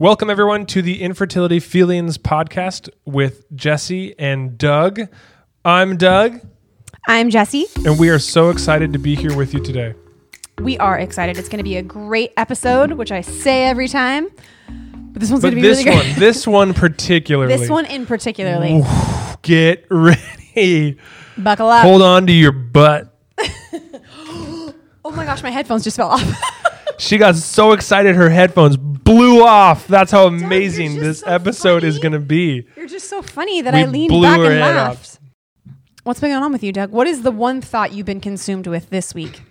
Welcome, everyone, to the Infertility Feelings podcast with Jesse and Doug. I'm Doug, I'm Jesse. and we are so excited to be here with you today. We are excited. It's going to be a great episode, which I say every time. But this one's going to be this really good. one, this one particularly, this one in particularly. get ready. Buckle up. Hold on to your butt. Oh my gosh, my headphones just fell off. She got so excited her headphones blew off. That's how amazing this so episode is going to be. You're just so funny that We I leaned blew back and laughed. What's been going on with you, Doug? What is the one thought you've been consumed with this week?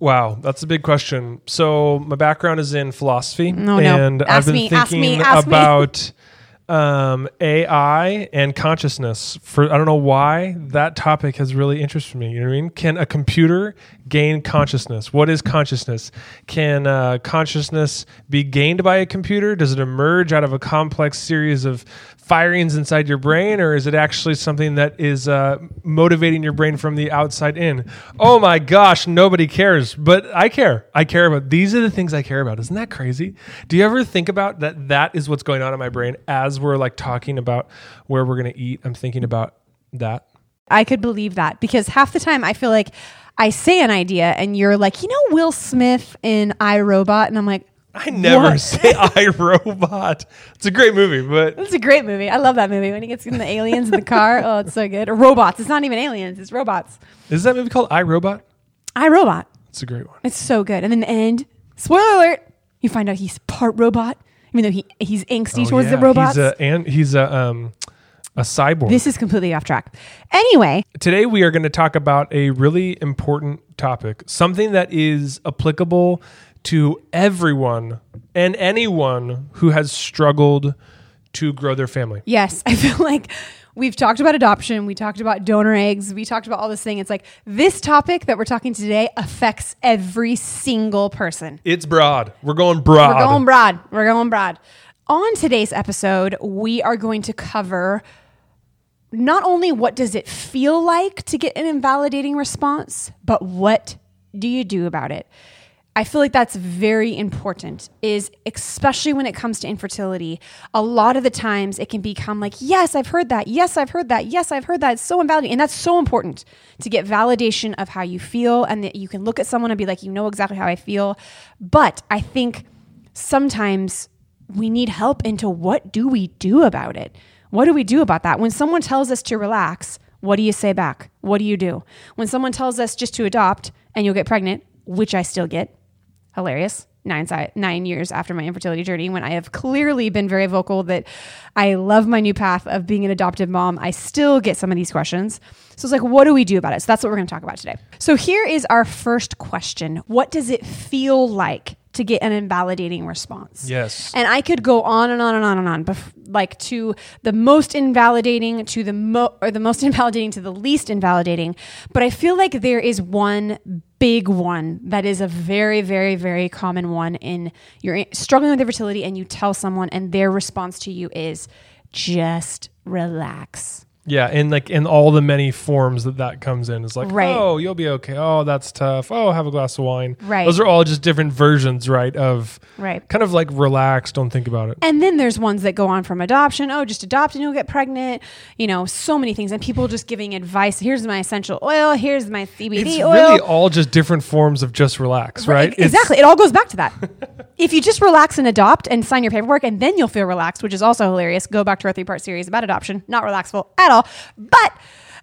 Wow, that's a big question. So my background is in philosophy, No, no. and I've been me, ask thinking me, ask me. um, AI and consciousness. For I don't know why that topic has really interested me. You know what I mean? Can a computer gain consciousness? What is consciousness? Can uh, consciousness be gained by a computer? Does it emerge out of a complex series of firings inside your brain, or is it actually something that is uh, motivating your brain from the outside in? Oh my gosh, nobody cares, but I care. I care about these are the things I care about. Isn't that crazy? Do you ever think about that? That is what's going on in my brain as we're like talking about where we're going to eat. I'm thinking about that. I could believe that because half the time I feel like I say an idea and you're like, you know, Will Smith in iRobot, and I'm like, I never What? say I Robot. It's a great movie, but It's a great movie. I love that movie when he gets in the aliens in the car. Oh, it's so good. Or robots. It's not even aliens. It's robots. is that movie called I Robot? I Robot. It's a great one. It's so good. And then the end. Spoiler alert. You find out he's part robot, even though he he's angsty Oh, towards the robots. He's a and he's a um a cyborg. this is completely off track. Anyway, Today, we are going to talk about a really important topic, something that is applicable to everyone and anyone who has struggled to grow their family. yes, I feel like we've talked about adoption, we talked about donor eggs, we talked about all this thing. It's like this topic that we're talking today affects every single person. It's broad. We're going broad. We're going broad. We're going broad. On today's episode, we are going to cover not only what does it feel like to get an invalidating response, but what do you do about it? I feel like that's very important is especially when it comes to infertility. A lot of the times it can become like, yes, I've heard that. Yes, I've heard that. Yes, I've heard that. It's so invalidating. And that's so important to get validation of how you feel and that you can look at someone and be like, you know exactly how I feel. But I think sometimes we need help into what do we do about it? What do we do about that? When someone tells us to relax, what do you say back? What do you do? When someone tells us just to adopt and you'll get pregnant, which I still get, hilarious. Nine, si- nine years after my infertility journey, when I have clearly been very vocal that I love my new path of being an adoptive mom, I still get some of these questions. So it's like, what do we do about it? So that's what we're going to talk about today. So here is our first question What does it feel like to get an invalidating response? Yes. And I could go on and on and on and on, bef- like to the most invalidating to the mo or the most invalidating to the least invalidating. But I feel like there is one big one that is a very, very, very common one in you're struggling with infertility and you tell someone and their response to you is just relax. Yeah, and like in all the many forms that that comes in, it's like, Right. oh, you'll be okay. Oh, that's tough. Oh, have a glass of wine. Right. Those are all just different versions, right? Of Right. kind of like relax, don't think about it. And then there's ones that go on from adoption. Oh, just adopt and you'll get pregnant. You know, so many things. And people just giving advice. Here's my essential oil. Here's my CBD oil. It's oil. really all just different forms of just relax, right? It's- Exactly. It all goes back to that. if you just relax and adopt and sign your paperwork and then you'll feel relaxed, which is also hilarious. Go back to our three part series about adoption. Not relaxful at all. But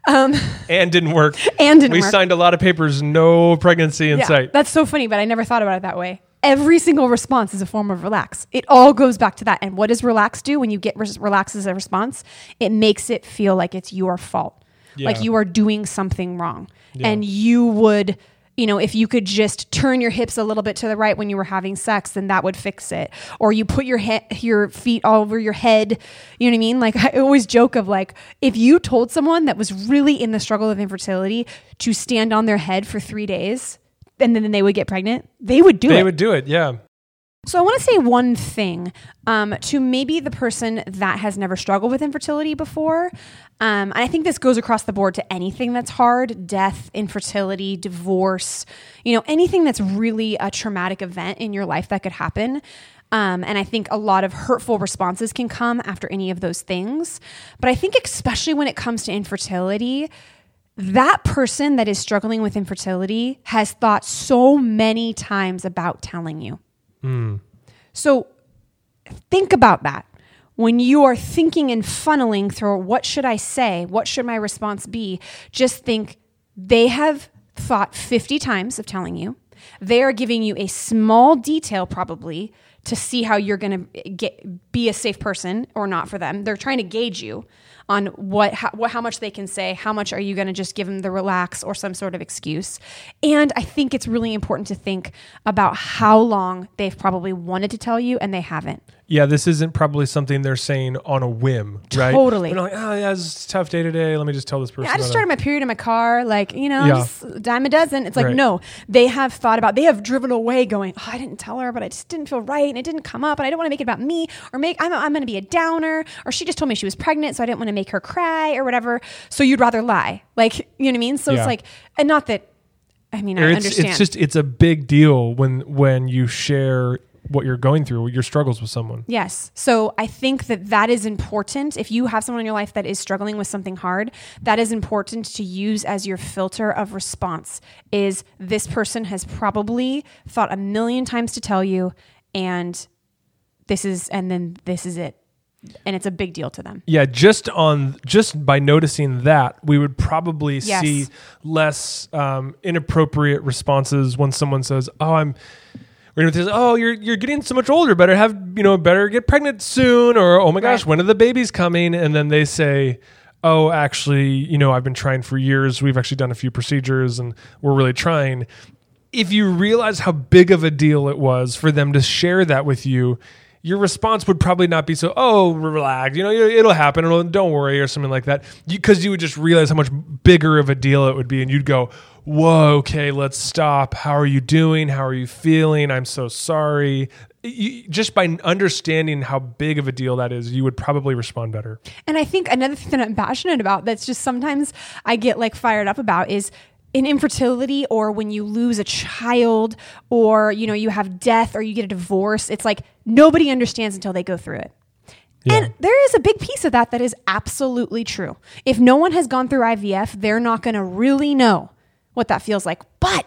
um and didn't work. and didn't we work. signed a lot of papers, no pregnancy in Yeah, sight. That's so funny, but I never thought about it that way. Every single response is a form of relax. It all goes back to that. And what does relax do when you get res- relax as a response? It makes it feel like it's your fault. Like you are doing something wrong. Yeah. And you would, you know, if you could just turn your hips a little bit to the right when you were having sex, then that would fix it. Or you put your he- your feet all over your head. You know what I mean? Like I always joke of like if you told someone that was really in the struggle of infertility to stand on their head for 3 days and then they would get pregnant, they would do they it. They would do it, yeah. So I want to say one thing um, to maybe the person that has never struggled with infertility before. Um, and I think this goes across the board to anything that's hard death, infertility, divorce, you know, anything that's really a traumatic event in your life that could happen. Um, and I think a lot of hurtful responses can come after any of those things. But I think, especially when it comes to infertility, that person that is struggling with infertility has thought so many times about telling you. So think about that. When you are thinking and funneling through what should I say? What should my response be? Just think they have thought 50 times of telling you. They are giving you a small detail probably to see how you're going to get be a safe person or not for them. They're trying to gauge you on what how, what, how much they can say, how much are you going to just give them the relax or some sort of excuse. And I think it's really important to think about how long they've probably wanted to tell you and they haven't. Yeah, this isn't probably something they're saying on a whim, right? Totally. They're like, oh yeah, it's a tough day today. Let me just tell this person. I just started my period in my car, like, you know, Yeah. dime a dozen. It's like, Right. no, they have thought about, they have driven away going, oh, I didn't tell her, but I just didn't feel right and it didn't come up and I don't want to make it about me or make, I'm, I'm going to be a downer or she just told me she was pregnant, so I didn't want to make her cry or whatever. So you'd rather lie. Like, you know what I mean? So Yeah. it's like, and not that, I mean, Or I it's, understand. it's just it's a big deal when when you share what you're going through, your struggles with someone. Yes. So I think that that is important. If you have someone in your life that is struggling with something hard, that is important to use as your filter of response. Is this person has probably thought a million times to tell you, and this is, and then this is it. And it's a big deal to them. Yeah, just on just by noticing that, we would probably Yes. see less um, inappropriate responses when someone says, "Oh, I'm." Or if they say, "Oh, you're you're getting so much older. Better have you know, better get pregnant soon." Or, "Oh my gosh, Right. when are the babies coming?" And then they say, "Oh, actually, you know, I've been trying for years. We've actually done a few procedures, and we're really trying." If you realize how big of a deal it was for them to share that with you, your response would probably not be so, oh, relax, you know, it'll happen, it'll, don't worry, or something like that. Because you, would just realize how much bigger of a deal it would be. And you'd go, whoa, okay, let's stop. How are you doing? How are you feeling? I'm so sorry. You, just by understanding how big of a deal that is, you would probably respond better. And I think another thing that I'm passionate about that's just sometimes I get like fired up about is in infertility or when you lose a child or you know you have death or you get a divorce it's like nobody understands until they go through it Yeah. and there is a big piece of that that is absolutely true if no one has gone through ivf they're not going to really know what that feels like but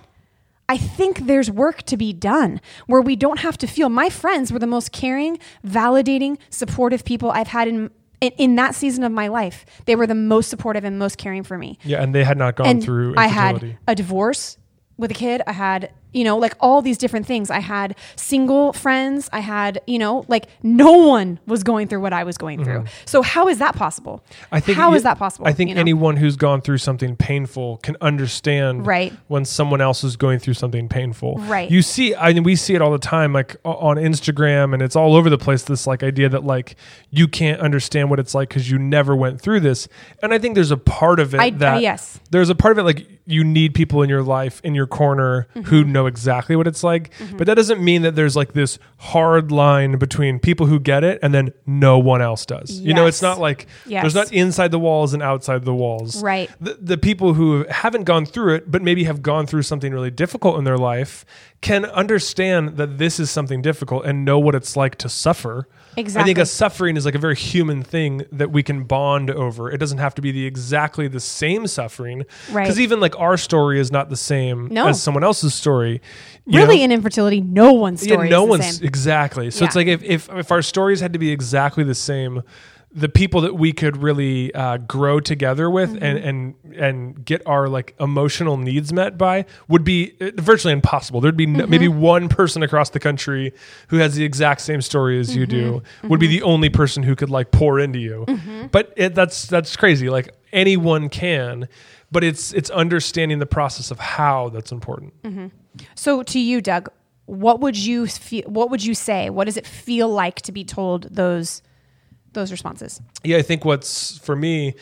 I think there's work to be done where we don't have to feel. My friends were the most caring, validating, supportive people I've had in in, in that season of my life. They were the most supportive and most caring for me. Yeah, and they had not gone and through I had a divorce with a kid. I had, you know, like all these different things. I had single friends. I had, you know, like no one was going through what I was going through. So how is that possible? Mm-hmm. I think how y- is that possible? I think you know? anyone who's gone through something painful can understand Right. when someone else is going through something painful. Right. You see, I mean, we see it all the time, like on Instagram, and it's all over the place. This like idea that like you can't understand what it's like because you never went through this. And I think there's a part of it I- that uh, yes. there's a part of it like you need people in your life in your corner Mm-hmm. who know exactly what it's like. But that doesn't mean that there's like this hard line between people who get it and then no one else does. You know, it's not like Yes. there's not inside the walls and outside the walls. Right. The, the people who haven't gone through it, but maybe have gone through something really difficult in their life, can understand that this is something difficult and know what it's like to suffer. Exactly. I think a suffering is like a very human thing that we can bond over. It doesn't have to be the exactly the same suffering. Right. Because even like our story is not the same No. as someone else's story. You really know? in infertility, no one's story yeah, no one's same. exactly. So it's like if, if if our stories had to be exactly the same, the people that we could really uh, grow together with Mm-hmm. and and and get our like emotional needs met by would be uh, virtually impossible. There'd be Mm-hmm. maybe one person across the country who has the exact same story as you do Mm-hmm. would be the only person who could like pour into you. But it, that's that's crazy. Like anyone can, but it's it's understanding the process of how that's important. So to you, Doug, what would you feel, what would you say? What does it feel like to be told those those responses? Yeah, I think what's for me,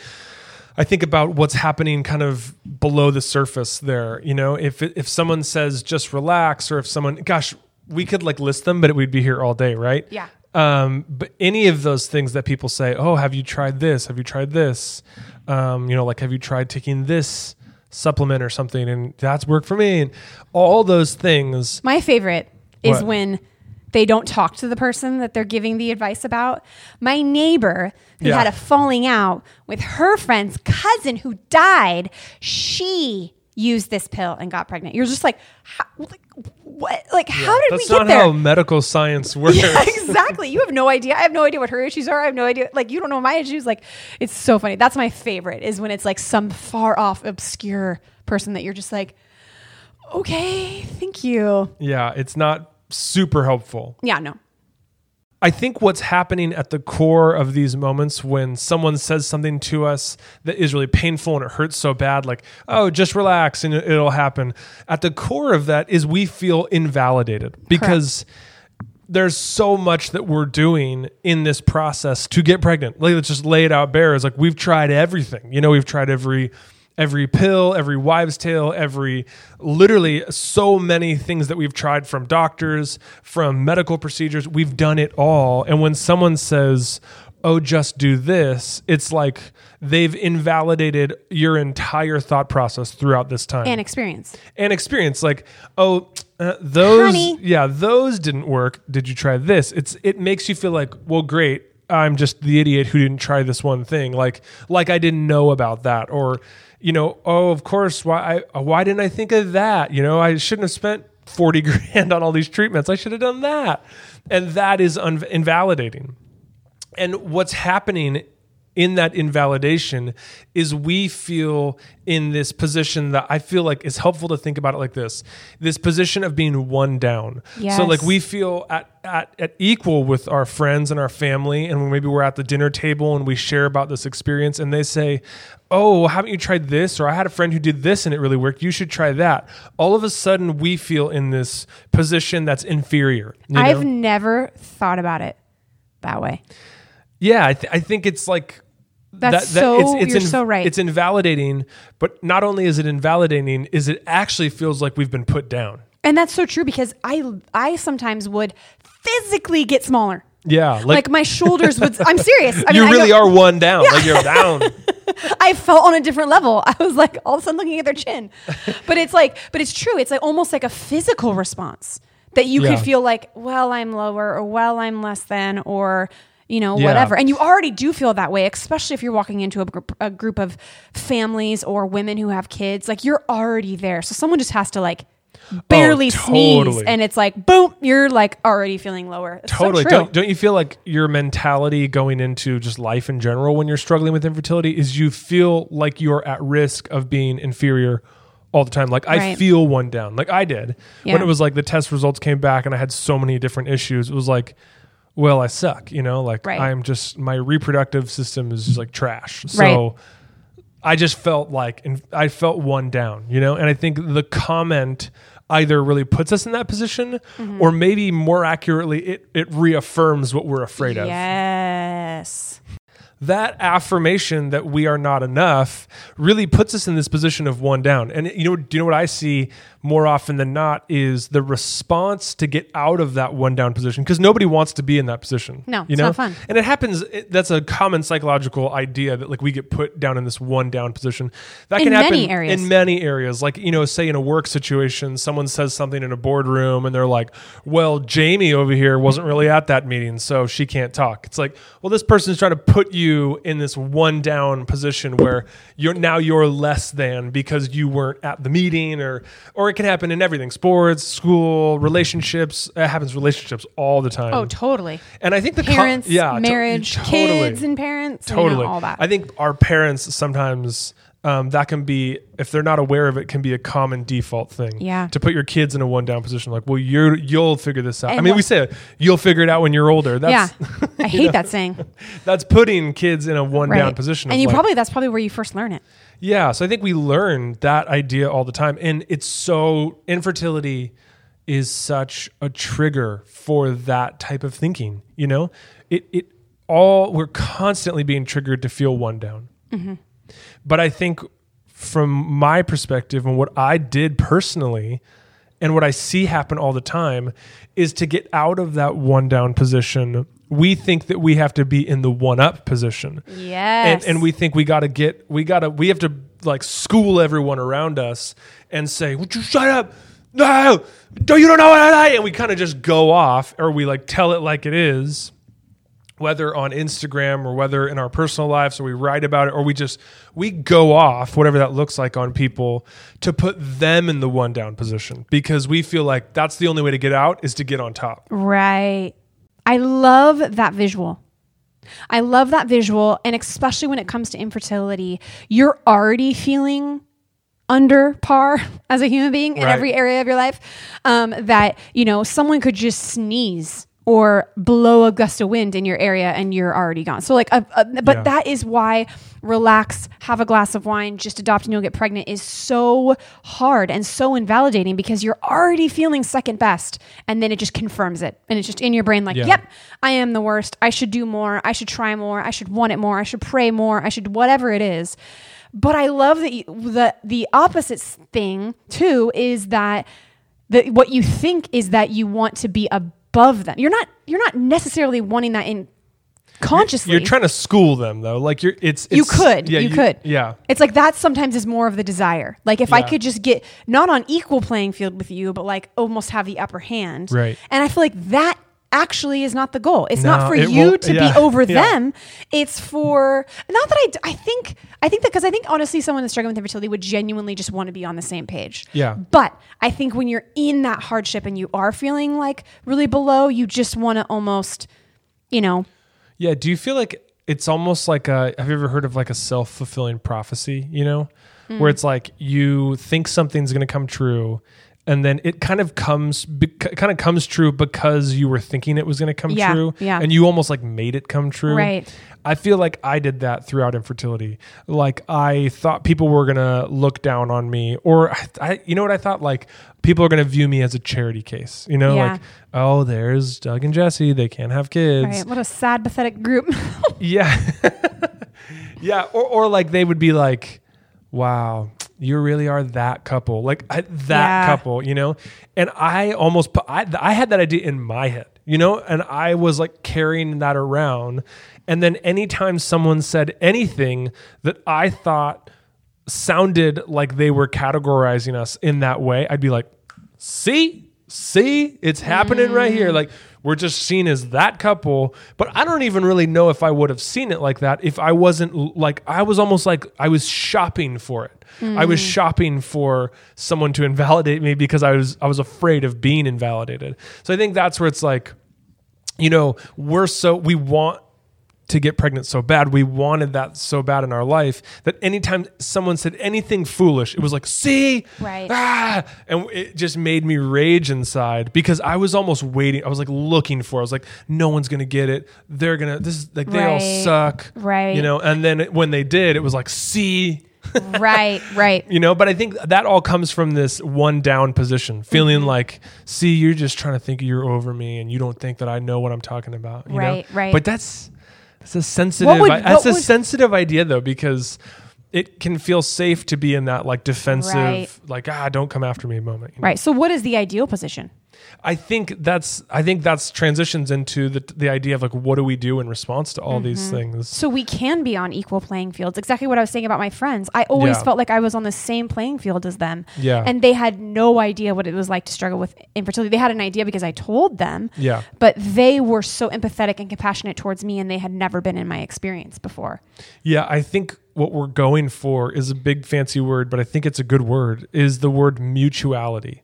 I think about what's happening kind of below the surface there. You know, if if someone says just relax, or if someone, gosh, we could like list them, but we'd be here all day, right? Yeah. Um, but any of those things that people say, oh, have you tried this? Have you tried this? Um, you know, like have you tried taking this supplement or something? And that's worked for me. And all those things. My favorite is What? when They don't talk to the person that they're giving the advice about. My neighbor who Yeah. had a falling out with her friend's cousin who died, she used this pill and got pregnant. You're just like, how, like what? Like, how did we get there? That's not how medical science works. Yeah, exactly. You have no idea. I have no idea what her issues are. I have no idea. Like, you don't know my issues. Like, it's so funny. That's my favorite is when it's like some far off, obscure person that you're just like, okay, thank you. Yeah, it's not super helpful. Yeah, no. I think what's happening at the core of these moments when someone says something to us that is really painful and it hurts so bad, like, oh, just relax and it- it'll happen. At the core of that is we feel invalidated because there's so much that we're doing in this process to get pregnant. Like, let's just lay it out bare. It's like we've tried everything. You know, we've tried every every pill, every wives' tale, every literally so many things that we've tried from doctors, from medical procedures. We've done it all. And when someone says, "Oh, just do this," it's like they've invalidated your entire thought process throughout this time And experience. and experience like oh uh, those Honey. yeah those didn't work did you try this it's it makes you feel like well great i'm just the idiot who didn't try this one thing like like i didn't know about that or you know oh of course why I, uh, why didn't i think of that? You know i shouldn't have spent 40 grand on all these treatments. I should have done that. And that is un- invalidating. And what's happening in that invalidation is we feel in this position that I feel like is helpful to think about it like this this position of being one down. So, like, we feel at, at, at equal with our friends and our family, and when maybe we're at the dinner table and we share about this experience, and they say, Oh, haven't you tried this? Or I had a friend who did this and it really worked. You should try that. All of a sudden, we feel in this position that's inferior. you? I've never thought about it that way. Yeah, I, th- I think it's like That's so- you're so right. It's invalidating, but not only is it invalidating, is it actually feels like we've been put down. And that's so true because I I sometimes would physically get smaller. Yeah, Like, like, my shoulders would I'm serious. I you mean, I really are one down. Like you're down. I felt on a different level. I was like all of a sudden looking at their chin. But it's like, but it's true. It's like almost like a physical response that you Yeah. could feel like, well, I'm lower or well, I'm less than or you know, Yeah. whatever. And you already do feel that way, especially if you're walking into a group, a group of families or women who have kids. Like you're already there. So someone just has to like oh, barely sneeze Oh, totally. and it's like boom, you're like already feeling lower. It's totally. true. don't, don't you feel like your mentality going into just life in general when you're struggling with infertility is you feel like you're at risk of being inferior all the time. Like I feel one down. Like I did Yeah. when it was like the test results came back and I had so many different issues. It was like, well, I suck. You know, like Right. I'm just my reproductive system is just like trash. So. Right. I just felt like, and I felt one down, you know? And I think the comment either really puts us in that position Mm-hmm. or maybe more accurately, it, it reaffirms what we're afraid of. Yes. That affirmation that we are not enough really puts us in this position of one down. And you know, do you know what I see more often than not is the response to get out of that one down position because nobody wants to be in that position. No, you it's know? not fun. And it happens. It, that's a common psychological idea that like we get put down in this one down position. That In can happen many areas. in many areas. Like you know, say in a work situation, someone says something in a boardroom, and they're like, "Well, Jamie over here wasn't really at that meeting, so she can't talk." It's like, well, this person's trying to put you in this one down position where you're now you're less than because you weren't at the meeting, or or it can happen in everything: sports, school, relationships. It happens relationships all the time. Oh, totally. and I think the Parents, yeah, to- marriage, totally kids, and parents. totally all that. i think our parents sometimes um, that can be if they're not aware of it can be a common default thing Yeah. to put your kids in a one down position like well you're you'll figure this out i mean we say it, you'll figure it out when you're older that's yeah. I hate that saying. that's putting kids in a one down position And you like- probably that's probably where you first learn it. yeah, so I think we learn that idea all the time. And it's so, infertility is such a trigger for that type of thinking. You know, it, it all, we're constantly being triggered to feel one down. But I think from my perspective and what I did personally, and what I see happen all the time is to get out of that one down position. We think that we have to be in the one up position Yes. and, and we think we got to get we got to we have to like school everyone around us and say would you shut up no, don't you don't know what I like? And we kind of just go off, or we like tell it like it is, whether on Instagram or whether in our personal lives, or we write about it, or we just we go off, whatever that looks like on people, to put them in the one down position because we feel like that's the only way to get out is to get on top. Right. I love that visual. I love that visual. And especially when it comes to infertility, you're already feeling under par as a human being in Right. every area of your life. Um, that, you know, someone could just sneeze or blow a gust of wind in your area and you're already gone. So, like, uh, uh, but Yeah. that is why relax, have a glass of wine, just adopt and you'll get pregnant is so hard and so invalidating because you're already feeling second best. And then it just confirms it. And it's just in your brain, like, Yeah. yep, I am the worst. I should do more. I should try more. I should want it more. I should pray more. I should whatever it is. But I love that you, the the opposite thing too is that the, what you think is that you want to be above them. You're not you're not necessarily wanting that in consciously. You're trying to school them though. Like you're it's, you could. yeah, you, could. Yeah. It's like that sometimes is more of the desire. Like if I could just get not on equal playing field with you, but like almost have the upper hand. Right. And I feel like that actually is not the goal. It's No, not for you to yeah, be over yeah. them. It's for not that I d- I think I think that because I think honestly someone that's struggling with infertility would genuinely just want to be on the same page. Yeah. But I think when you're in that hardship and you are feeling like really below, you just want to almost, you know, Yeah. Do you feel like it's almost like a? Have you ever heard of like a self fulfilling prophecy? You know, Hmm. where it's like you think something's going to come true, and then it kind of comes, bec- kind of comes true because you were thinking it was going to come Yeah, true, yeah. and you almost like made it come true. Right. I feel like I did that throughout infertility. Like I thought people were gonna look down on me, or I, I you know what I thought? Like people are gonna view me as a charity case. You know, Yeah. like oh, there's Doug and Jesse. They can't have kids. right, what a sad pathetic group. Yeah. yeah. Or, or like they would be like, wow, you really are that couple. Like I, that Yeah. couple, you know? And I almost, put, I, I had that idea in my head, you know? And I was like carrying that around. And then anytime someone said anything that I thought sounded like they were categorizing us in that way, I'd be like, see, see, it's happening right here. Mm. Like we're just seen as that couple, but I don't even really know if I would have seen it like that if I wasn't like I was almost like I was shopping for it. I was mm. shopping for someone to invalidate me because I was I was afraid of being invalidated. So I think that's where it's like you know, we're so we want to get pregnant so bad. We wanted that so bad in our life that anytime someone said anything foolish, it was like, see, Right. ah, and it just made me rage inside because I was almost waiting. I was like looking for. it. I was like, no one's gonna get it. They're gonna. This is like they all suck, Right. You know. And then when they did, it was like, see, right, right. you know but i think that all comes from this one down position feeling Mm-hmm. like see you're just trying to think you're over me and you don't think that i know what i'm talking about you Right, know? right. but that's that's a sensitive would- that's a would- sensitive idea though because it can feel safe to be in that like defensive Right. like ah don't come after me moment you know? Right. So what is the ideal position? i think that's i think that's transitions into the the idea of like what do we do in response to all these Mm-hmm. things So we can be on equal playing fields. Exactly what I was saying about my friends. I always Yeah. felt like I was on the same playing field as them. Yeah. And they had no idea what it was like to struggle with infertility. They had an idea because I told them. Yeah. But they were so empathetic and compassionate towards me and they had never been in my experience before. Yeah, I think what we're going for is a big fancy word, but I think it's a good word, is the word mutuality.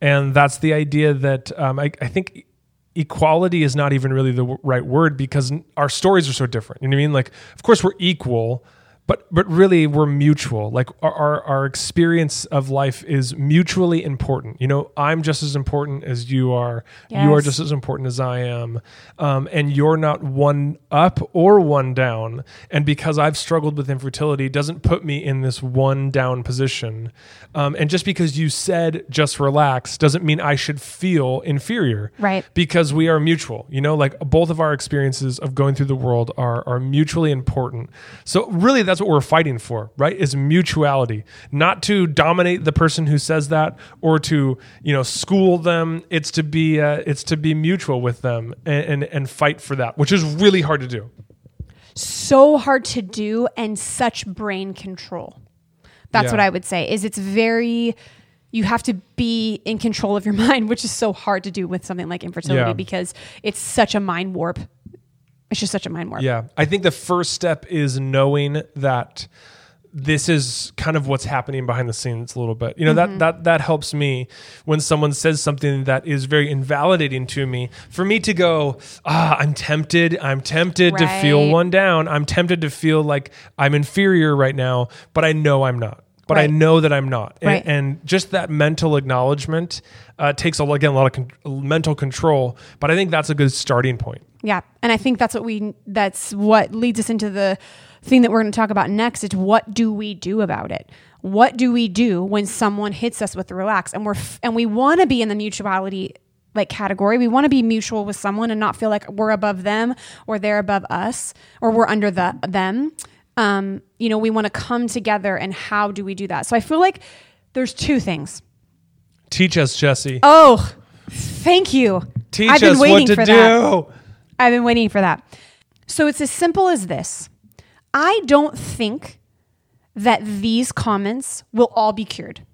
And that's the idea that um, I, I think equality is not even really the w- right word because our stories are so different. You know what I mean? Like, of course, we're equal. But, but really we're mutual like our, our, our experience of life is mutually important you know i'm just as important as you are you are just as important as I am, um, and you're not one up or one down. And because I've struggled with infertility, doesn't put me in this one down position. Um, and just because you said just relax doesn't mean I should feel inferior, Right. Because we are mutual. You know, like both of our experiences of going through the world are are mutually important. So really, that's what we're fighting for, right? Is mutuality, not to dominate the person who says that or to you know school them. It's to be uh, it's to be mutual with them and, and and fight for that, which is really hard to do. so hard to do and such brain control. That's Yeah. what I would say. Is it's very You have to be in control of your mind, which is so hard to do with something like infertility Yeah. because it's such a mind warp. It's just such a mind warp. Yeah. I think the first step is knowing that this is kind of what's happening behind the scenes a little bit. You know, Mm-hmm. that that that helps me when someone says something that is very invalidating to me. For me to go, ah, I'm tempted. I'm tempted to feel one down. I'm tempted to feel like I'm inferior right now, but I know I'm not. But I know that I'm not. And, Right. and just that mental acknowledgement uh, takes a, again a lot of con- mental control. But I think that's a good starting point. Yeah. And I think that's what we that's what leads us into the thing that we're going to talk about next is what do we do about it? What do we do when someone hits us with the relax and we're f- and we want to be in the mutuality like category. We want to be mutual with someone and not feel like we're above them or they're above us or we're under the them. Um, you know, we want to come together and how do we do that? So I feel like there's two things. Teach us, Jesse. Oh, thank you. Teach I've been us waiting what to for do. that. I've been waiting for that. So it's as simple as this. I don't think that these comments will all be cured.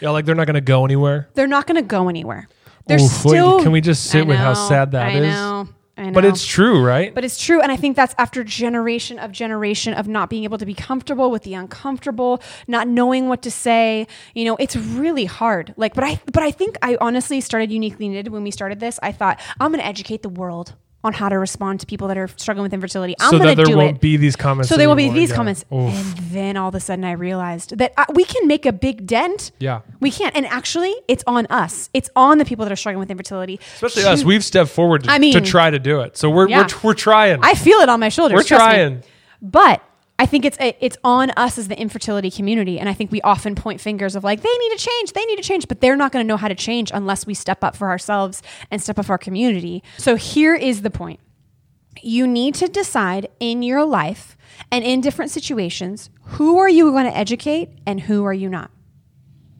Yeah, like they're not going to go anywhere. They're not going to go anywhere. They're Oof, wait, still. can we just sit with how sad that I is? I know. But it's true, right? But it's true. And I think that's after generation of generation of not being able to be comfortable with the uncomfortable, not knowing what to say. You know, it's really hard. Like, but I, but I think I honestly started uniquely knitted when we started this. I thought, I'm going to educate the world on how to respond to people that are struggling with infertility. I'm so going that to there do won't it. be these comments. so there will be these Yeah. comments. Oof. And then all of a sudden I realized that uh, we can make a big dent. Yeah. We can't. And actually, it's on us. It's on the people that are struggling with infertility. Especially to- us. We've stepped forward to, I mean- to try to do it. So we're, Yeah. we're, we're trying. I feel it on my shoulders. We're trust me. trying. But I think it's it's on us as the infertility community, and I think we often point fingers of like they need to change, they need to change, but they're not going to know how to change unless we step up for ourselves and step up for our community. So here is the point: you need to decide in your life and in different situations who are you going to educate and who are you not.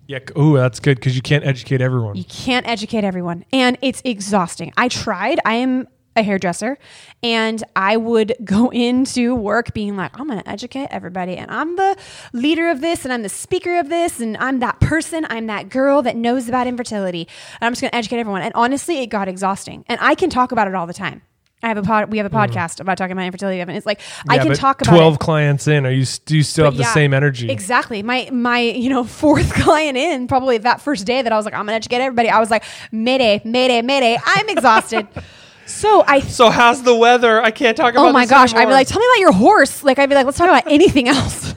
yeah. Ooh, that's good because you can't educate everyone. You can't educate everyone. And it's exhausting. I tried. I am a hairdresser and I would go into work being like, I'm going to educate everybody. And I'm the leader of this and I'm the speaker of this. And I'm that person. I'm that girl that knows about infertility. And I'm just going to educate everyone. And honestly, it got exhausting. And I can talk about it all the time. I have a pod, we have a podcast about talking about infertility. And it's like, I Mm. Can talk about Twelve it. clients in. Are you? Do you still have the Yeah, same energy? Exactly. My my you know fourth client in probably that first day that I was like I'm gonna educate everybody. I was like Mayday, Mayday, Mayday. I'm exhausted. so I. So how's the weather? I can't talk oh about. Oh my gosh! I'd be like, tell me about your horse. Like I'd be like, let's talk about anything else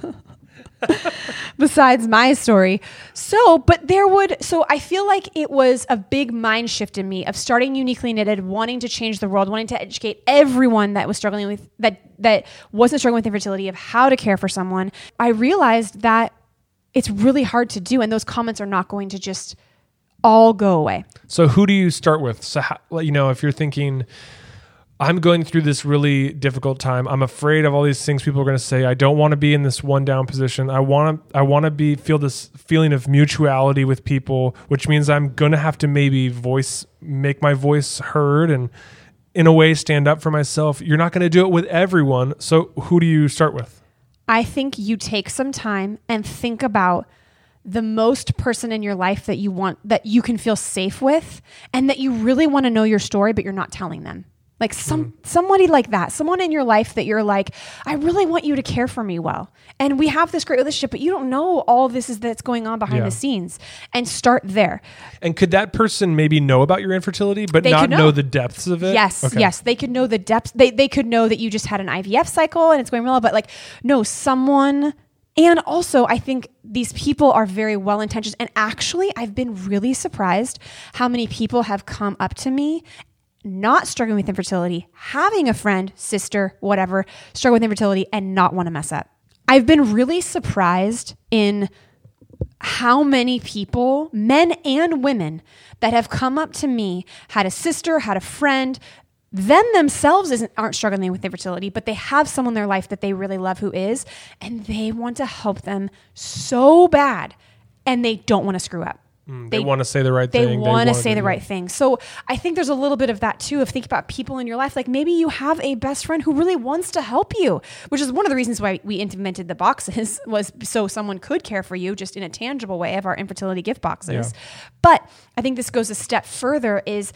besides my story. So, but there would. So I feel like it was a big mind shift in me of starting uniquely knitted, wanting to change the world, wanting to educate everyone that was struggling with that that wasn't struggling with infertility of how to care for someone. I realized that it's really hard to do, and those comments are not going to just all go away. So who do you start with? So how, you know, if you're thinking, I'm going through this really difficult time. I'm afraid of all these things people are going to say. I don't want to be in this one down position. I want to. I want to be feel this feeling of mutuality with people, which means I'm going to have to maybe voice, make my voice heard, and in a way stand up for myself. You're not going to do it with everyone. So who do you start with? I think you take some time and think about the most person in your life that you want that you can feel safe with and that you really want to know your story but you're not telling them. Like some mm-hmm. somebody like that, someone in your life that you're like, I really want you to care for me well. And we have this great relationship, but you don't know all this is that's going on behind Yeah. the scenes. And start there. And could that person maybe know about your infertility, but They not know. know. the depths of it? Yes, Okay. yes. They could know the depths. They, they could know that you just had an IVF cycle and it's going well, but like, no, someone. And also, I think these people are very well intentioned. And actually, I've been really surprised how many people have come up to me, not struggling with infertility, having a friend, sister, whatever, struggle with infertility, and not want to mess up. I've been really surprised in how many people, men and women, that have come up to me, had a sister, had a friend, them themselves isn't, aren't struggling with infertility, but they have someone in their life that they really love who is, and they want to help them so bad, and they don't want to screw up. Mm, they, want to say the right they thing. want to wanna say do- the right thing. So I think there's a little bit of that too. Of think about people in your life, like maybe you have a best friend who really wants to help you, which is one of the reasons why we invented the boxes was so someone could care for you just in a tangible way of our infertility gift boxes. Yeah. But I think this goes a step further. Is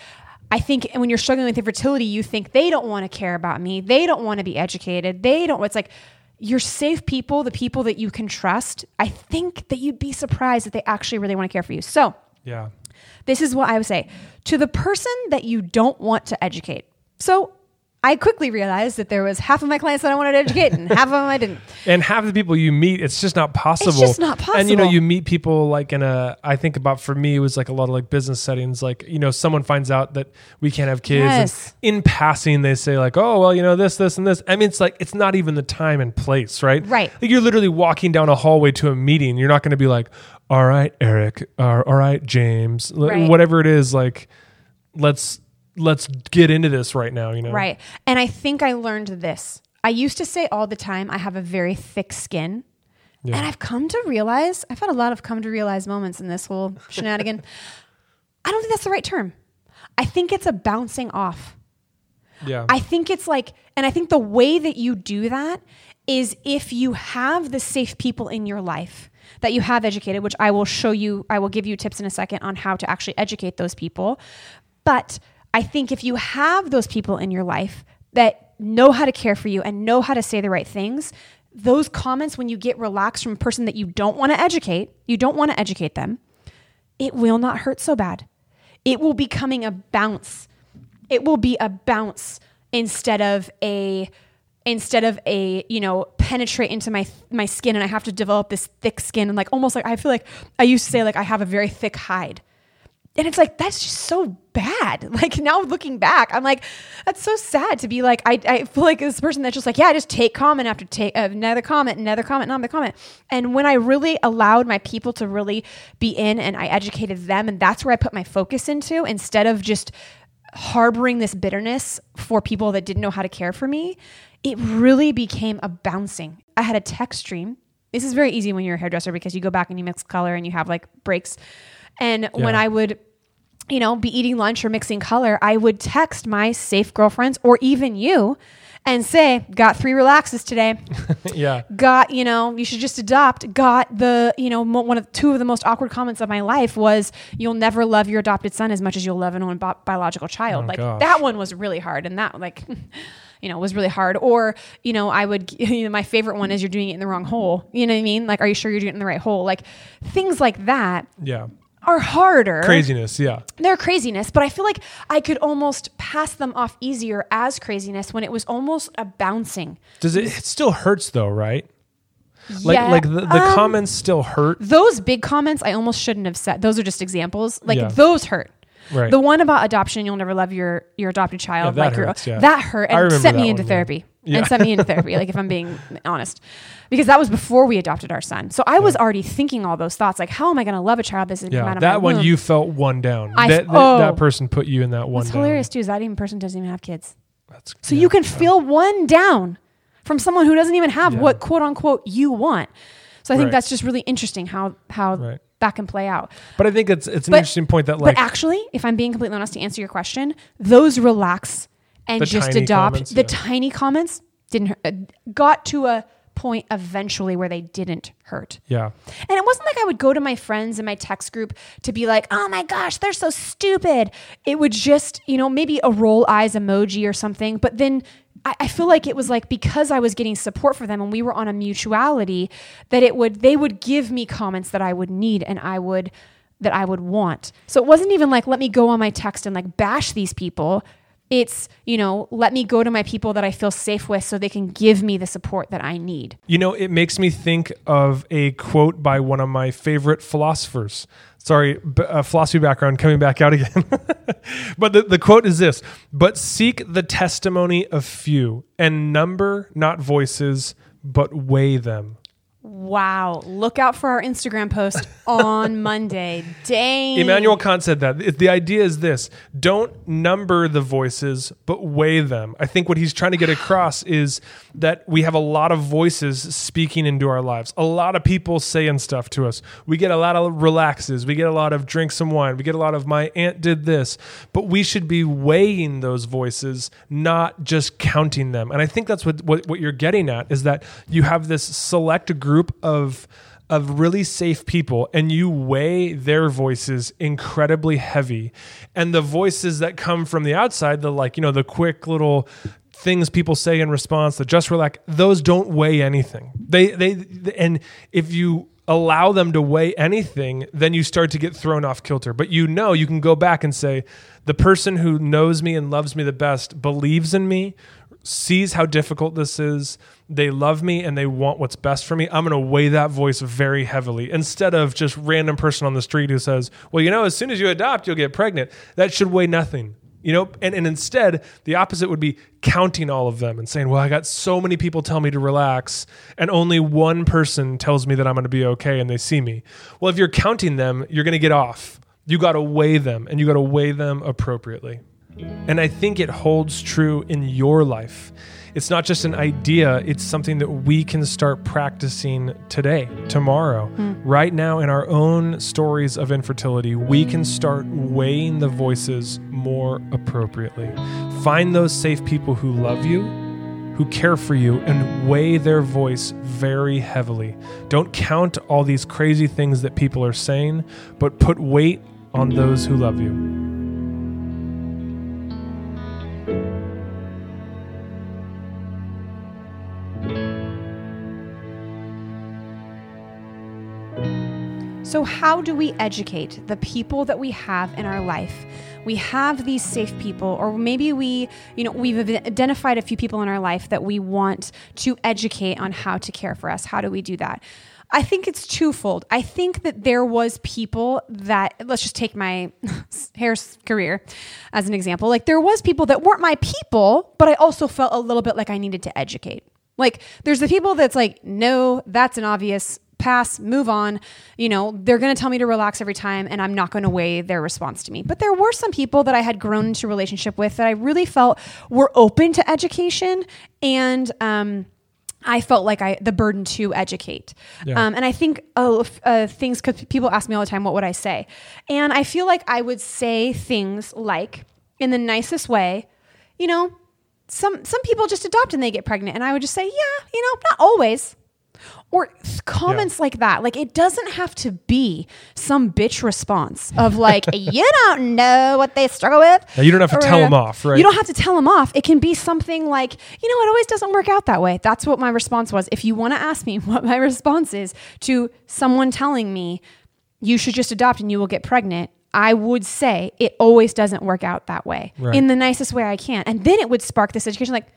I think when you're struggling with infertility, you think they don't want to care about me, they don't want to be educated, they don't. It's like your safe people, the people that you can trust. I think that you'd be surprised that they actually really want to care for you. So. Yeah. This is what I would say to the person that you don't want to educate. So I quickly realized that there was half of my clients that I wanted to educate and half of them I didn't. And half the people you meet, it's just not possible. It's just not possible. And you know, you meet people like in a. I think about for me, it was like a lot of like business settings. Like you know, someone finds out that we can't have kids, Yes. and in passing they say like, "Oh, well, you know this, this, and this." I mean, it's like it's not even the time and place, right? Right. Like you're literally walking down a hallway to a meeting. You're not going to be like, "All right, Eric," or "All right, James," Right. whatever it is. Like, let's let's get into this right now. You know, Right. And I think I learned this. I used to say all the time, I have a very thick skin. Yeah. And I've come to realize, I've had a lot of come to realize moments in this whole shenanigan. I don't think that's the right term. I think it's a bouncing off. Yeah. I think it's like, and I think the way that you do that is if you have the safe people in your life that you have educated, which I will show you, I will give you tips in a second on how to actually educate those people. But I think if you have those people in your life that know how to care for you and know how to say the right things, those comments, when you get relaxed from a person that you don't want to educate, you don't want to educate them, it will not hurt so bad. It will be coming a bounce. It will be a bounce instead of a instead of a you know penetrate into my my skin and I have to develop this thick skin and like almost like I feel like I used to say like I have a very thick hide. And it's like that's just so bad. Like now looking back, I'm like, that's so sad to be like. I, I feel like this person that's just like, yeah, just take comment after take uh, another comment, another comment, another comment. And when I really allowed my people to really be in, and I educated them, and that's where I put my focus into instead of just harboring this bitterness for people that didn't know how to care for me. It really became a bouncing. I had a text stream. This is very easy when you're a hairdresser because you go back and you mix color and you have like breaks. And when I would you know, be eating lunch or mixing color, I would text my safe girlfriends or even you and say, got three relaxes today. yeah. got, you know, you should just adopt. Got the, you know, mo- one of two of the most awkward comments of my life was, you'll never love your adopted son as much as you'll love an own bi- biological child. Oh, like gosh. that one was really hard. And that like, you know, was really hard. Or, you know, I would, you know, my favorite one is you're doing it in the wrong hole. You know what I mean? Like, are you sure you're doing it in the right hole? Like things like that Yeah. Are harder Craziness. Yeah. they're craziness, but I feel like I could almost pass them off easier as craziness when it was almost a bouncing. Does it? It still hurts though, right? Like Yeah, like the, the um, comments still hurt. Those big comments I almost shouldn't have said. Those are just examples. Like Yeah. those hurt. Right. The one about adoption, you'll never love your your adopted child. Yeah, that like your- hurts, yeah. that hurt and sent me into one, therapy. Yeah. And sent me into therapy. Like if I'm being honest, because that was before we adopted our son. So I was already thinking all those thoughts. Like, how am I going to love a child that's yeah. That one womb? you felt one down. I- that, that, oh. that person put you in that one down. hilarious too is that even person doesn't even have kids. That's, So yeah. you can feel one down from someone who doesn't even have Yeah. what quote unquote you want. So I think Right. that's just really interesting how how Right. that can play out. But I think it's it's an But- interesting point that like but actually, if I'm being completely honest to answer your question, those relax and The just adopt comments, the yeah. tiny comments didn't hurt, uh, got to a point eventually where they didn't hurt. yeah. And it wasn't like I would go to my friends in my text group to be like, oh my gosh, they're so stupid. It would just, you know, maybe a roll eyes emoji or something. But then I, I feel like it was like because I was getting support for them and we were on a mutuality that it would, they would give me comments that I would need and I would, that I would want. So it wasn't even like, let me go on my text and like bash these people. It's, you know, let me go to my people that I feel safe with so they can give me the support that I need. You know, it makes me think of a quote by one of my favorite philosophers. Sorry, uh, philosophy background coming back out again. but the, the quote is this But seek the testimony of few, and number not voices, but weigh them. Wow. Look out for our Instagram post on Monday. Dang. Immanuel Kant said that. It- The idea is this don't number the voices, but weigh them. I think what he's trying to get across is that we have a lot of voices speaking into our lives. A lot of people saying stuff to us. We get a lot of relaxes. We get a lot of drink some wine. We get a lot of my aunt did this. But we should be weighing those voices, not just counting them. And I think that's what, what, what you're getting at is that you have this select group of of really safe people and you weigh their voices incredibly heavy. And the voices that come from the outside the like you know the quick little things people say in response the just relax those don't weigh anything. They they and if you allow them to weigh anything then you start to get thrown off kilter. But you know you can go back and say the person who knows me and loves me the best believes in me sees how difficult this is. They love me and they want what's best for me. I'm going to weigh that voice very heavily instead of just random person on the street who says, "Well, you know, as soon as you adopt, you'll get pregnant." That should weigh nothing. You know, and, and instead, the opposite would be counting all of them and saying, Well, I got so many people tell me to relax, and only one person tells me that I'm going to be okay and they see me. Well, if you're counting them, you're going to get off. You got to weigh them and you got to weigh them appropriately. And I think it holds true in your life. It's not just an idea, it's something that we can start practicing today, tomorrow, hmm. right now in our own stories of infertility. We can start weighing the voices more appropriately. Find those safe people who love you, who care for you, and weigh their voice very heavily. Don't count all these crazy things that people are saying, but put weight on those who love you. So, how do we educate the people that we have in our life? We have these safe people, or maybe we, you know, we've identified a few people in our life that we want to educate on how to care for us. How do we do that? I think it's twofold. I think that there was people that let's just take my hair's career as an example. Like there was people that weren't my people, but I also felt a little bit like I needed to educate. Like there's the people that's like, no, that's an obvious pass, move on. You know, they're going to tell me to relax every time and I'm not going to weigh their response to me. But there were some people that I had grown into a relationship with that I really felt were open to education and um I felt like I the burden to educate, Yeah. um, and I think oh uh, things because people ask me all the time, what would I say? And I feel like I would say things like, in the nicest way, you know, some some people just adopt and they get pregnant, and I would just say, yeah, you know, not always, or comments like that. Like it doesn't have to be some bitch response of like, you don't know what they struggle with. Now, you don't have to tell 'em whatever. off, right? You don't have to tell them off. It can be something like, you know, it always doesn't work out that way. That's what my response was. If you want to ask me what my response is to someone telling me you should just adopt and you will get pregnant, I would say it always doesn't work out that way Right. in the nicest way I can. And then it would spark this education like,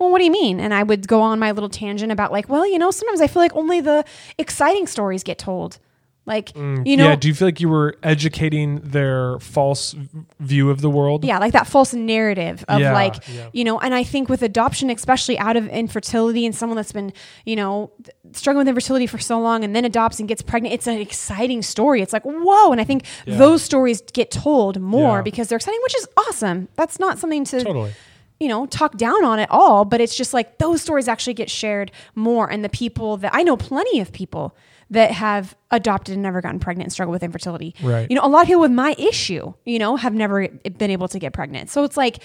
well, what do you mean? And I would go on my little tangent about like, well, you know, sometimes I feel like only the exciting stories get told. Like, you know, Mm, yeah, do you feel like you were educating their false view of the world? yeah like that false narrative of Yeah, like yeah. you know and i think with adoption especially out of infertility and someone that's been you know struggling with infertility for so long and then adopts and gets pregnant it's an exciting story it's like whoa and i think those stories get told more because they're exciting which is awesome that's not something to Totally. You know, talk down on at all, but it's just like those stories actually get shared more. And the people that I know plenty of people that have adopted and never gotten pregnant and struggle with infertility. Right. You know, a lot of people with my issue, you know, have never been able to get pregnant. So it's like,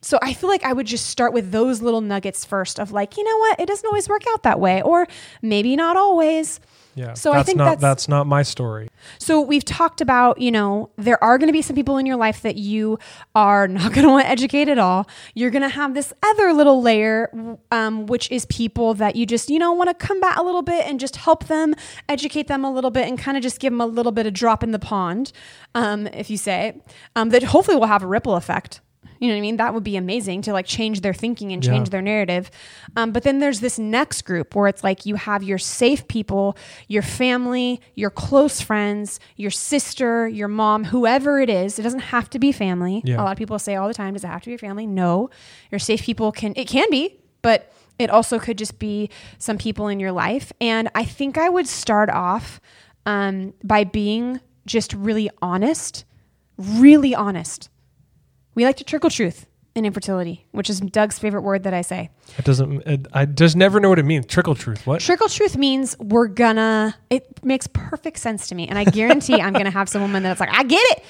so I feel like I would just start with those little nuggets first of like, you know what, it doesn't always work out that way, or maybe not always. Yeah. So I think not that's- that's not my story. So we've talked about, you know, there are going to be some people in your life that you are not going to want to educate at all. You're going to have this other little layer, um, which is people that you just, you know, want to combat a little bit and just help them, educate them a little bit, and kind of just give them a little bit of drop in the pond, um, if you say, um, that hopefully will have a ripple effect. You know what I mean? That would be amazing to like change their thinking and change Yeah. their narrative. Um, but then there's this next group where it's like you have your safe people, your family, your close friends, your sister, your mom, whoever it is. It doesn't have to be family. Yeah. A lot of people say all the time, does it have to be family? No. Your safe people can, it can be, but It also could just be some people in your life. And I think I would start off um, by being just really honest, really honest. We like to trickle truth in infertility, which is Doug's favorite word that I say. It doesn't. It, I just never know what it means. Trickle truth. What? Trickle truth means we're gonna. It makes perfect sense to me, and I guarantee I'm gonna have some woman that's like, I get it.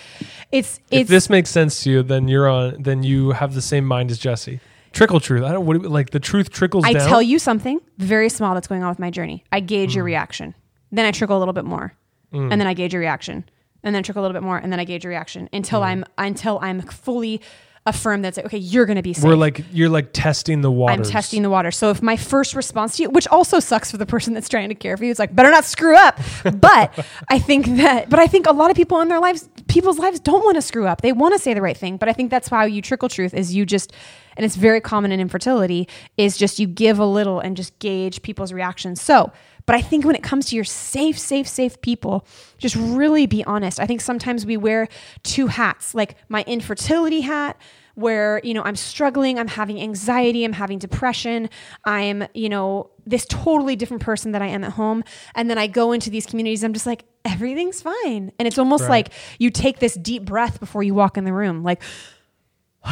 It's if it's this makes sense to you, then you're on. Then you have the same mind as Jesse. Trickle truth. I don't. What like the truth trickles I down. tell you something very small that's going on with my journey. I gauge your mm. reaction. Then I trickle a little bit more. Mm. And then I gauge your reaction. And then trickle a little bit more and then I gauge your reaction until mm-hmm. I'm until I'm fully affirmed that's like, okay, you're gonna be safe. We're like you're like testing the water. I'm testing the water. So if my first response to you, which also sucks for the person that's trying to care for you, it's like better not screw up. but I think that, but I think a lot of people in their lives, people's lives don't want to screw up. They want to say the right thing. But I think that's how you trickle truth is you just, and it's very common in infertility, is just you give a little and just gauge people's reactions. So, but I think when it comes to your safe, safe, safe people, just really be honest. I think sometimes we wear two hats, like my infertility hat, where you know i'm struggling i'm having anxiety i'm having depression i'm you know this totally different person that i am at home and then i go into these communities i'm just like everything's fine and it's almost Right. like you take this deep breath before you walk in the room like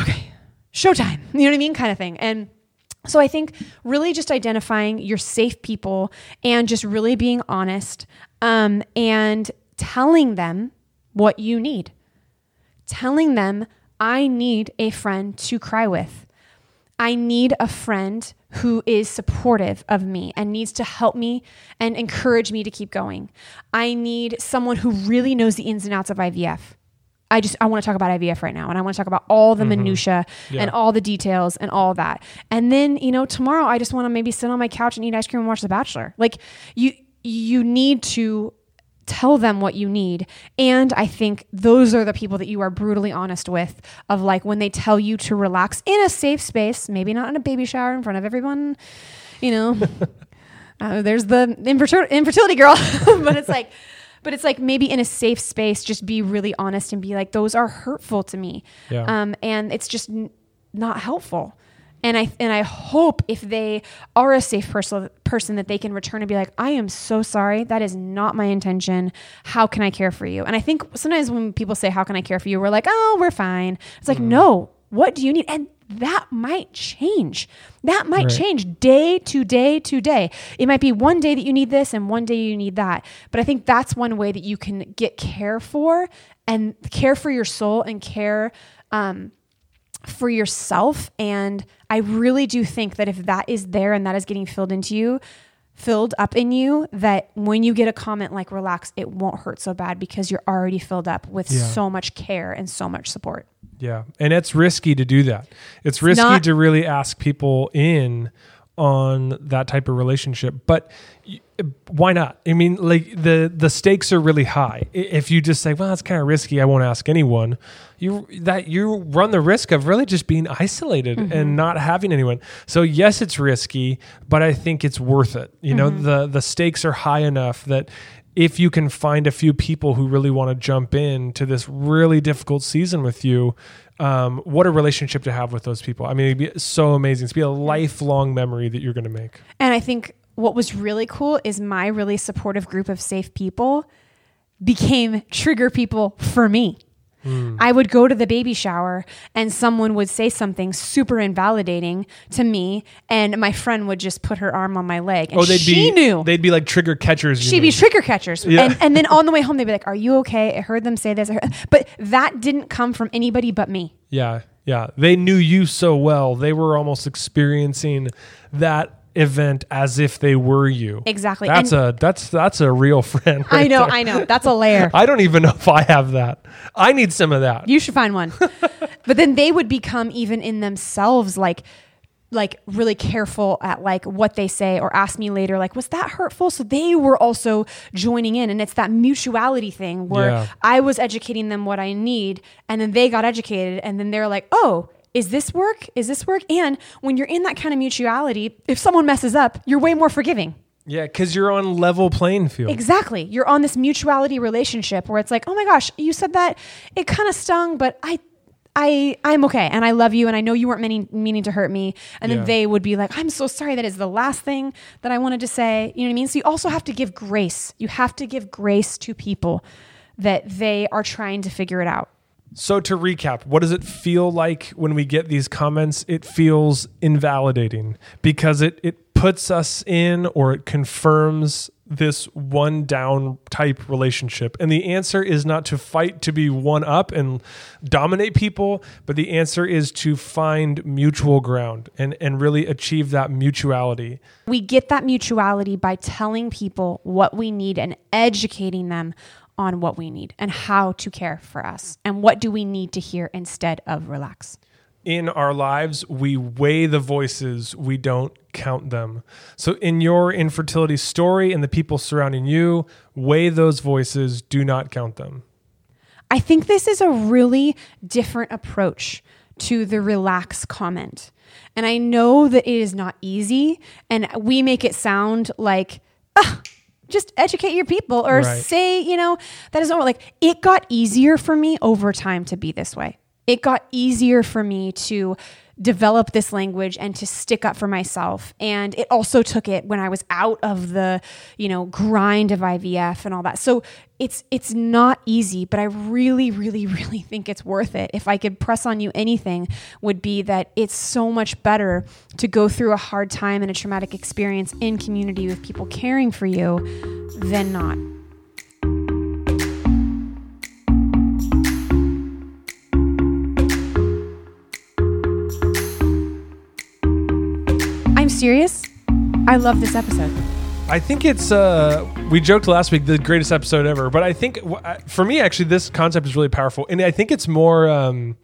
okay showtime you know what i mean kind of thing and so I think really just identifying your safe people and just really being honest um, and telling them what you need. Telling them, I need a friend to cry with. I need a friend who is supportive of me and needs to help me and encourage me to keep going. I need someone who really knows the ins and outs of IVF. I just I want to talk about IVF right now and I want to talk about all the minutia Yeah. and all the details and all that. And then, you know, tomorrow I just want to maybe sit on my couch and eat ice cream and watch The Bachelor. Like you you need to tell them what you need. And I think those are the people that you are brutally honest with of like when they tell you to relax in a safe space, maybe not in a baby shower in front of everyone, you know. uh, there's the infertil- infertility girl, but it's like but it's like maybe in a safe space just be really honest and be like those are hurtful to me. Yeah. Um and it's just n- not helpful. And I and I hope if they are a safe person person that they can return and be like, I am so sorry. That is not my intention. How can I care for you? And I think sometimes when people say, How can I care for you? We're like, Oh, we're fine. It's like, no, what do you need? And that might change. That might Right. change day to day to day. It might be one day that you need this and one day you need that. But I think that's one way that you can get care for and care for your soul and care um, for yourself. And I really do think that if that is there and that is getting filled into you, filled up in you, that when you get a comment like relax, it won't hurt so bad because you're already filled up with Yeah. so much care and so much support. Yeah, and it's risky to do that. It's risky not- to really ask people in on that type of relationship. But why not? I mean, like the the stakes are really high. If you just say, "Well, that's kind of risky. I won't ask anyone," you that you run the risk of really just being isolated mm-hmm. and not having anyone. So yes, it's risky, but I think it's worth it. You know, mm-hmm. the the stakes are high enough that if you can find a few people who really want to jump in to this really difficult season with you, um, what a relationship to have with those people. I mean, it'd be so amazing. It's be a lifelong memory that you're going to make. And I think what was really cool is my really supportive group of safe people became trigger people for me. Mm. I would go to the baby shower and someone would say something super invalidating to me, and my friend would just put her arm on my leg. And Oh, they'd she be knew. they'd be like trigger catchers. She'd be trigger catchers. Yeah. And, and then on the way home, they'd be like, Are you okay? I heard them say this. But that didn't come from anybody but me. yeah, yeah. They knew you so well. They were almost experiencing that event as if they were you. Exactly. That's And- a that's that's a real friend. I know, there. I know. That's a layer. I don't even know if I have that. I need some of that. You should find one. but then they would become even in themselves like like really careful at like what they say or ask me later like was that hurtful so they were also joining in and it's that mutuality thing where Yeah. I was educating them what I need and then they got educated and then they're like oh is this work? Is this work? And when you're in that kind of mutuality if someone messes up you're way more forgiving. Yeah, because you're on level playing field. Exactly. You're on this mutuality relationship where it's like, oh my gosh, you said that. It kind of stung, but I I I'm okay and I love you and I know you weren't meaning meaning to hurt me. And then they would be like I'm so sorry. That is the last thing that I wanted to say. You know what I mean? So you also have to give grace. You have to give grace to people that they are trying to figure it out So to recap, what does it feel like when we get these comments? It feels invalidating because it it puts us in or it confirms this one down type relationship. And the answer is not to fight to be one up and dominate people, but the answer is to find mutual ground and and really achieve that mutuality. we get that mutuality by telling people what we need and educating them on what we need and how to care for us and what do we need to hear instead of relax in our lives, we weigh the voices, we don't count them. So, in your infertility story and the people surrounding you, weigh those voices, do not count them. I think this is a really different approach to the relax comment. And I know that it is not easy, and we make it sound like, "Ah, just educate your people or Right. say, you know, that is not like it got easier for me over time to be this way. It got easier for me to develop this language and to stick up for myself. And it also took it when I was out of the, you know, grind of IVF and all that. So it's it's not easy, but I really, really, really think it's worth it. If I could press on you anything, would be that it's so much better to go through a hard time and a traumatic experience in community with people caring for you than not. Serious. I love this episode. I think it's, uh, we joked last week, the greatest episode ever, but I think for me, actually, this concept is really powerful. And I think it's more, um,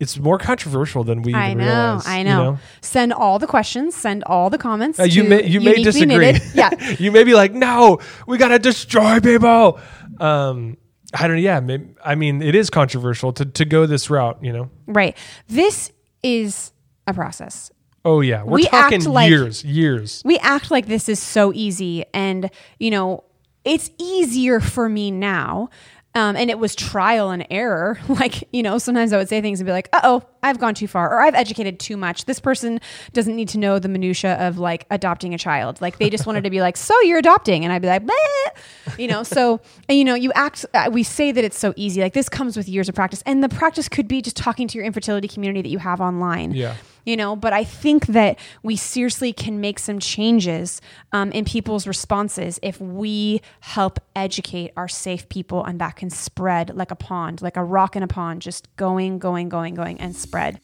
it's more controversial than we I know, realize. I you know. Send all the questions, send all the comments. Uh, you may you may disagree. Knitted. Yeah. you may be like, no, we gotta destroy people. Um, I don't. Yeah, maybe, I mean, it is controversial to to go this route. You know. Right. This is a process. Oh yeah, we're We act talking like- years, years. We act like this is so easy, and you know, it's easier for me now. Um, and it was trial and error. Like, you know, sometimes I would say things and be like, uh oh, I've gone too far, or I've educated too much. This person doesn't need to know the minutia of like adopting a child. Like, they just wanted to be like, so you're adopting. And I'd be like, Bleh. you know, so, and, you know, you act, uh, we say that it's so easy. Like, this comes with years of practice. And the practice could be just talking to your infertility community that you have online Yeah. You know but i think that we seriously can make some changes um, in people's responses if we help educate our safe people and that can spread like a pond like a rock in a pond just going going going going and spread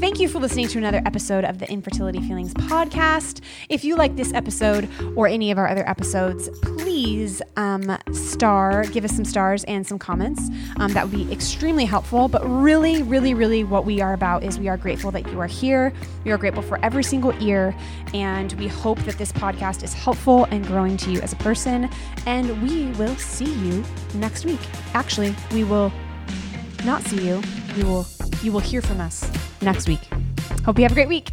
Thank you for listening to another episode of the Infertility Feelings podcast. If you like this episode or any of our other episodes, please um, star, give us some stars and some comments. Um, that would be extremely helpful. But really, really, really, what we are about is we are grateful that you are here. We are grateful for every single ear, and we hope that this podcast is helpful and growing to you as a person. And we will see you next week. Actually, we will not see you. You will you will hear from us next week. Hope you have a great week.